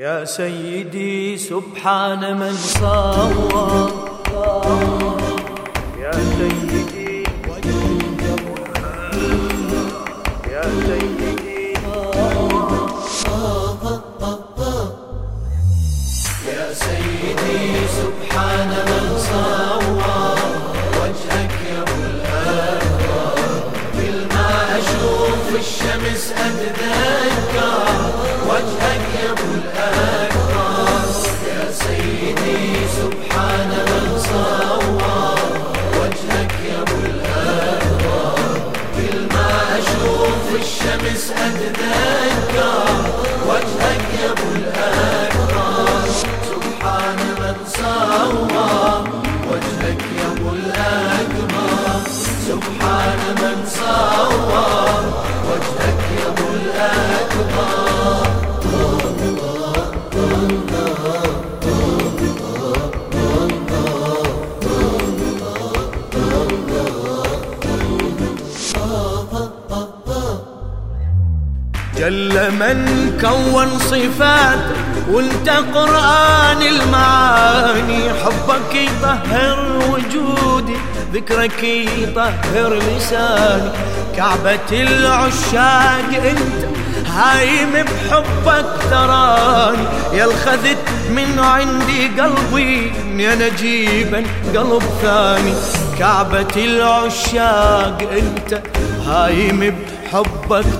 يا سيدي سبحان من صور يا سيدي يا سيدي. يا سيدي سبحان من يا ابو الاكبر كل ما أشوف الشمس اتذكر من كون صفات وانت قرآن المعاني. حبك يطهر وجودي ذكرك يطهر لساني. كعبة العشاق أنت هايم بحبك تراني يا الخذت من عندي قلبي يا نجيبا قلب ثاني. كعبة العشاق أنت هايم بحبك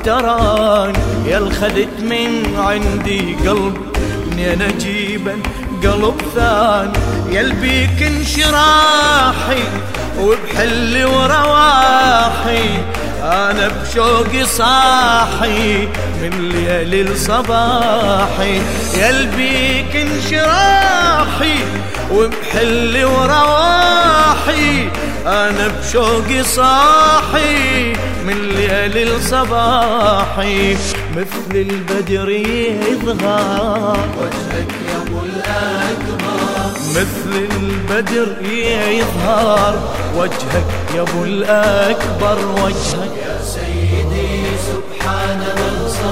تراني يا الخذت من عندي قلب. يا نجيبا قلب ثاني. يا بيك انشراحي وبحل ورواحي. أنا بشوقي صاحي من ليل لصباحي يا بيك انشراحي وبحل ورواحي. أنا بشوقي صاحي. ليل لصباحي مثل البدر يظهر. وجهك يا أبو الأكبر. مثل البدر يظهر. وجهك يا أبو الأكبر وجهك. يا سيدي سبحان من صور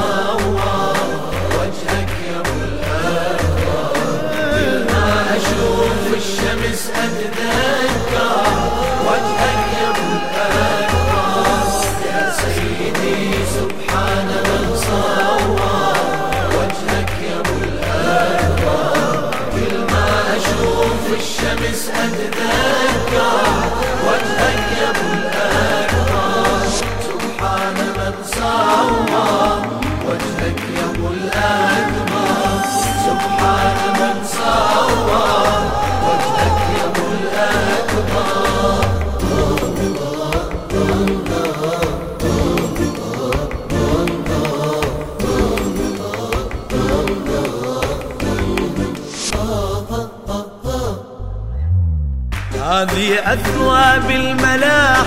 أثواب الملاح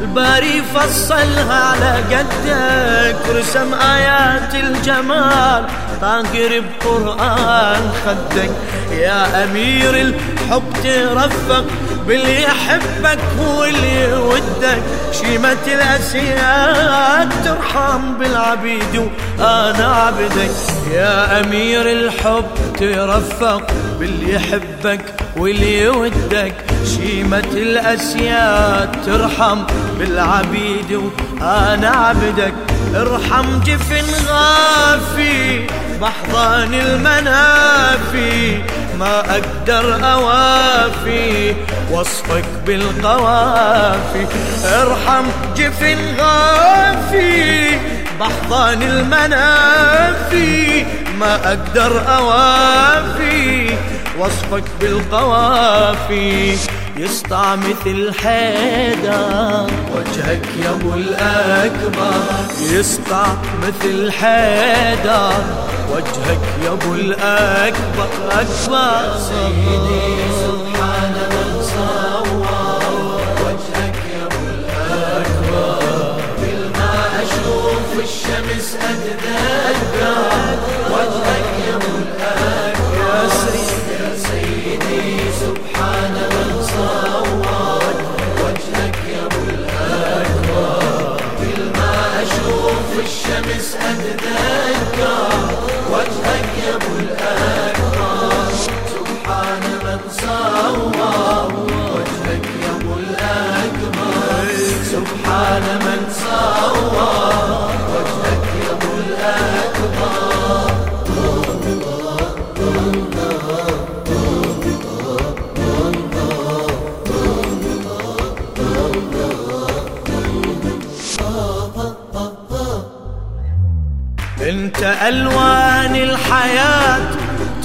الباري فصلها على قدك رسم آيات الجمال طاقر بقرآن خدك. يا أمير الحب ترفق باللي يحبك واللي يودك. شيمة الأسياد ترحم بالعبيد وأنا عبدك. يا أمير الحب ترفق باللي يحبك واللي يودك شيمة الأسياد ترحم بالعبيد وأنا عبدك. ارحم جفن غافي بحضان المنافي ما أقدر أوافي وصفك بالقوافي. ارحم جفن غافي بحضان المنافي ما أقدر أوافي. وصفك بالقوافي يسطع مثل حيدر وجهك يا أبو الأكبر يسطع مثل حيدر وجهك يا أبو الأكبر أكبر. سيدي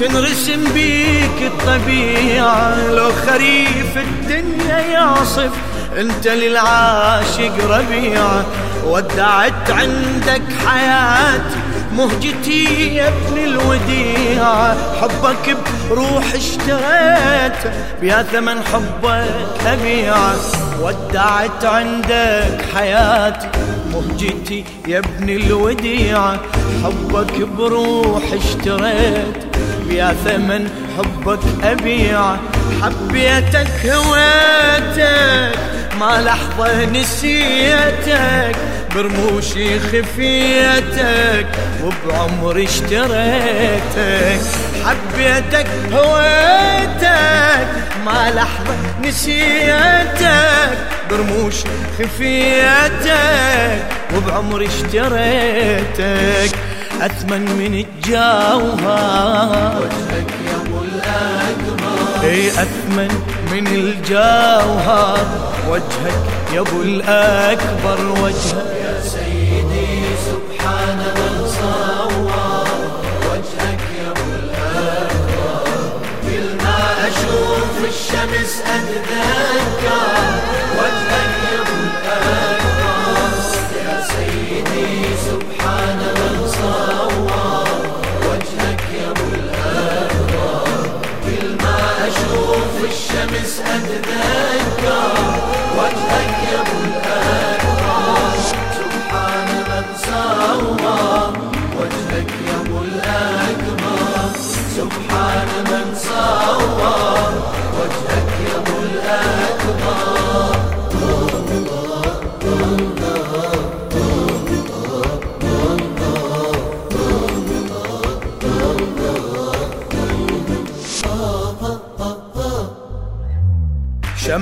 تنرسم بيك الطبيعة لو خريف الدنيا يعصف أنت للعاشق ربيعة ودعت عندك حياتي مهجتي يا ابن الوديعة حبك بروح اشتريته بيا ثمن حبك أبيعة ودعت عندك حياتي مهجتي يا ابن الوديعة حبك بروح اشتريت بيا ثمن حبك أبيعة حبيتك هويتك ما لحظة نسيتك. برموشي خفيتك وبعمري اشتريتك. حبيتك هويتك ما لحظة نسيتك. برموش خفيتك وبعمري اشتريتك. أثمن من الجوهر وجهك يا ابو الاكبر إي اثمن من الجوهر وجهك يا أبو الأكبر وجهك يا سيدي سبحان من صور وجهك يا أبو الأكبر. كل ما أشوف الشمس اتذكر ما أشوف الشمس أتذكر وجهك يا سبحان من صور وجهك سبحان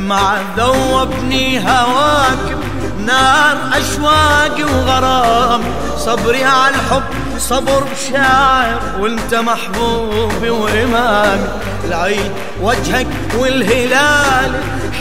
شمع ذوبني هواك نار أشواقي وغرام. صبري على الحب صبر بشاعر وانت محبوبي وإمامي العيد وجهك والهلال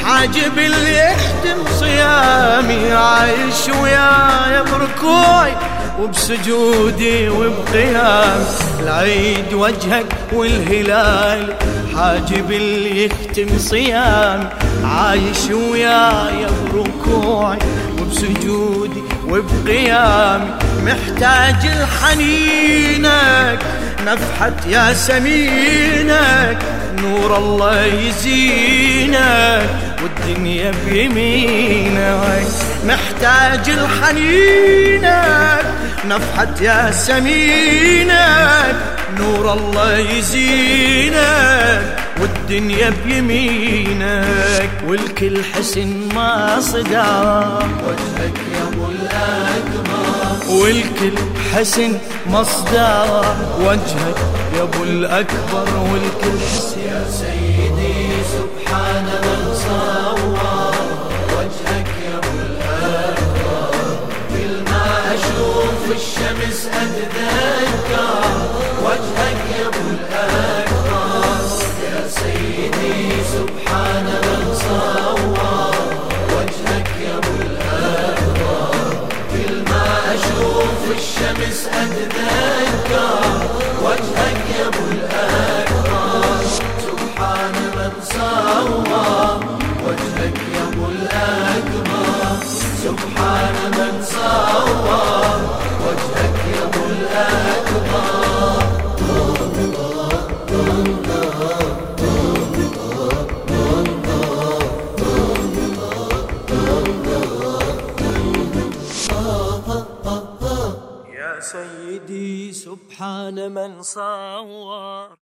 حاجب اللي يختم صيامي. عايش وياي بركوعي وبسجودي وبقيامي العيد وجهك والهلال حاجب اللي يختم صيامي عايش وياي بركوعي وبسجودي وبقيامي محتاج لحنينك نفحة يا سمينك نور الله يزينك والدنيا بيمينك محتاج لحنينك نفحة يا سمينك نور الله يزينك والدنيا بيمينك والكل حسن ما صدام وجهك يا أبو الاكبر والكل حسن مصدر وجهك يا أبو الأكبر والكل حسن يا سيدي. الشمس اتذكر وجهك يا ابو من صور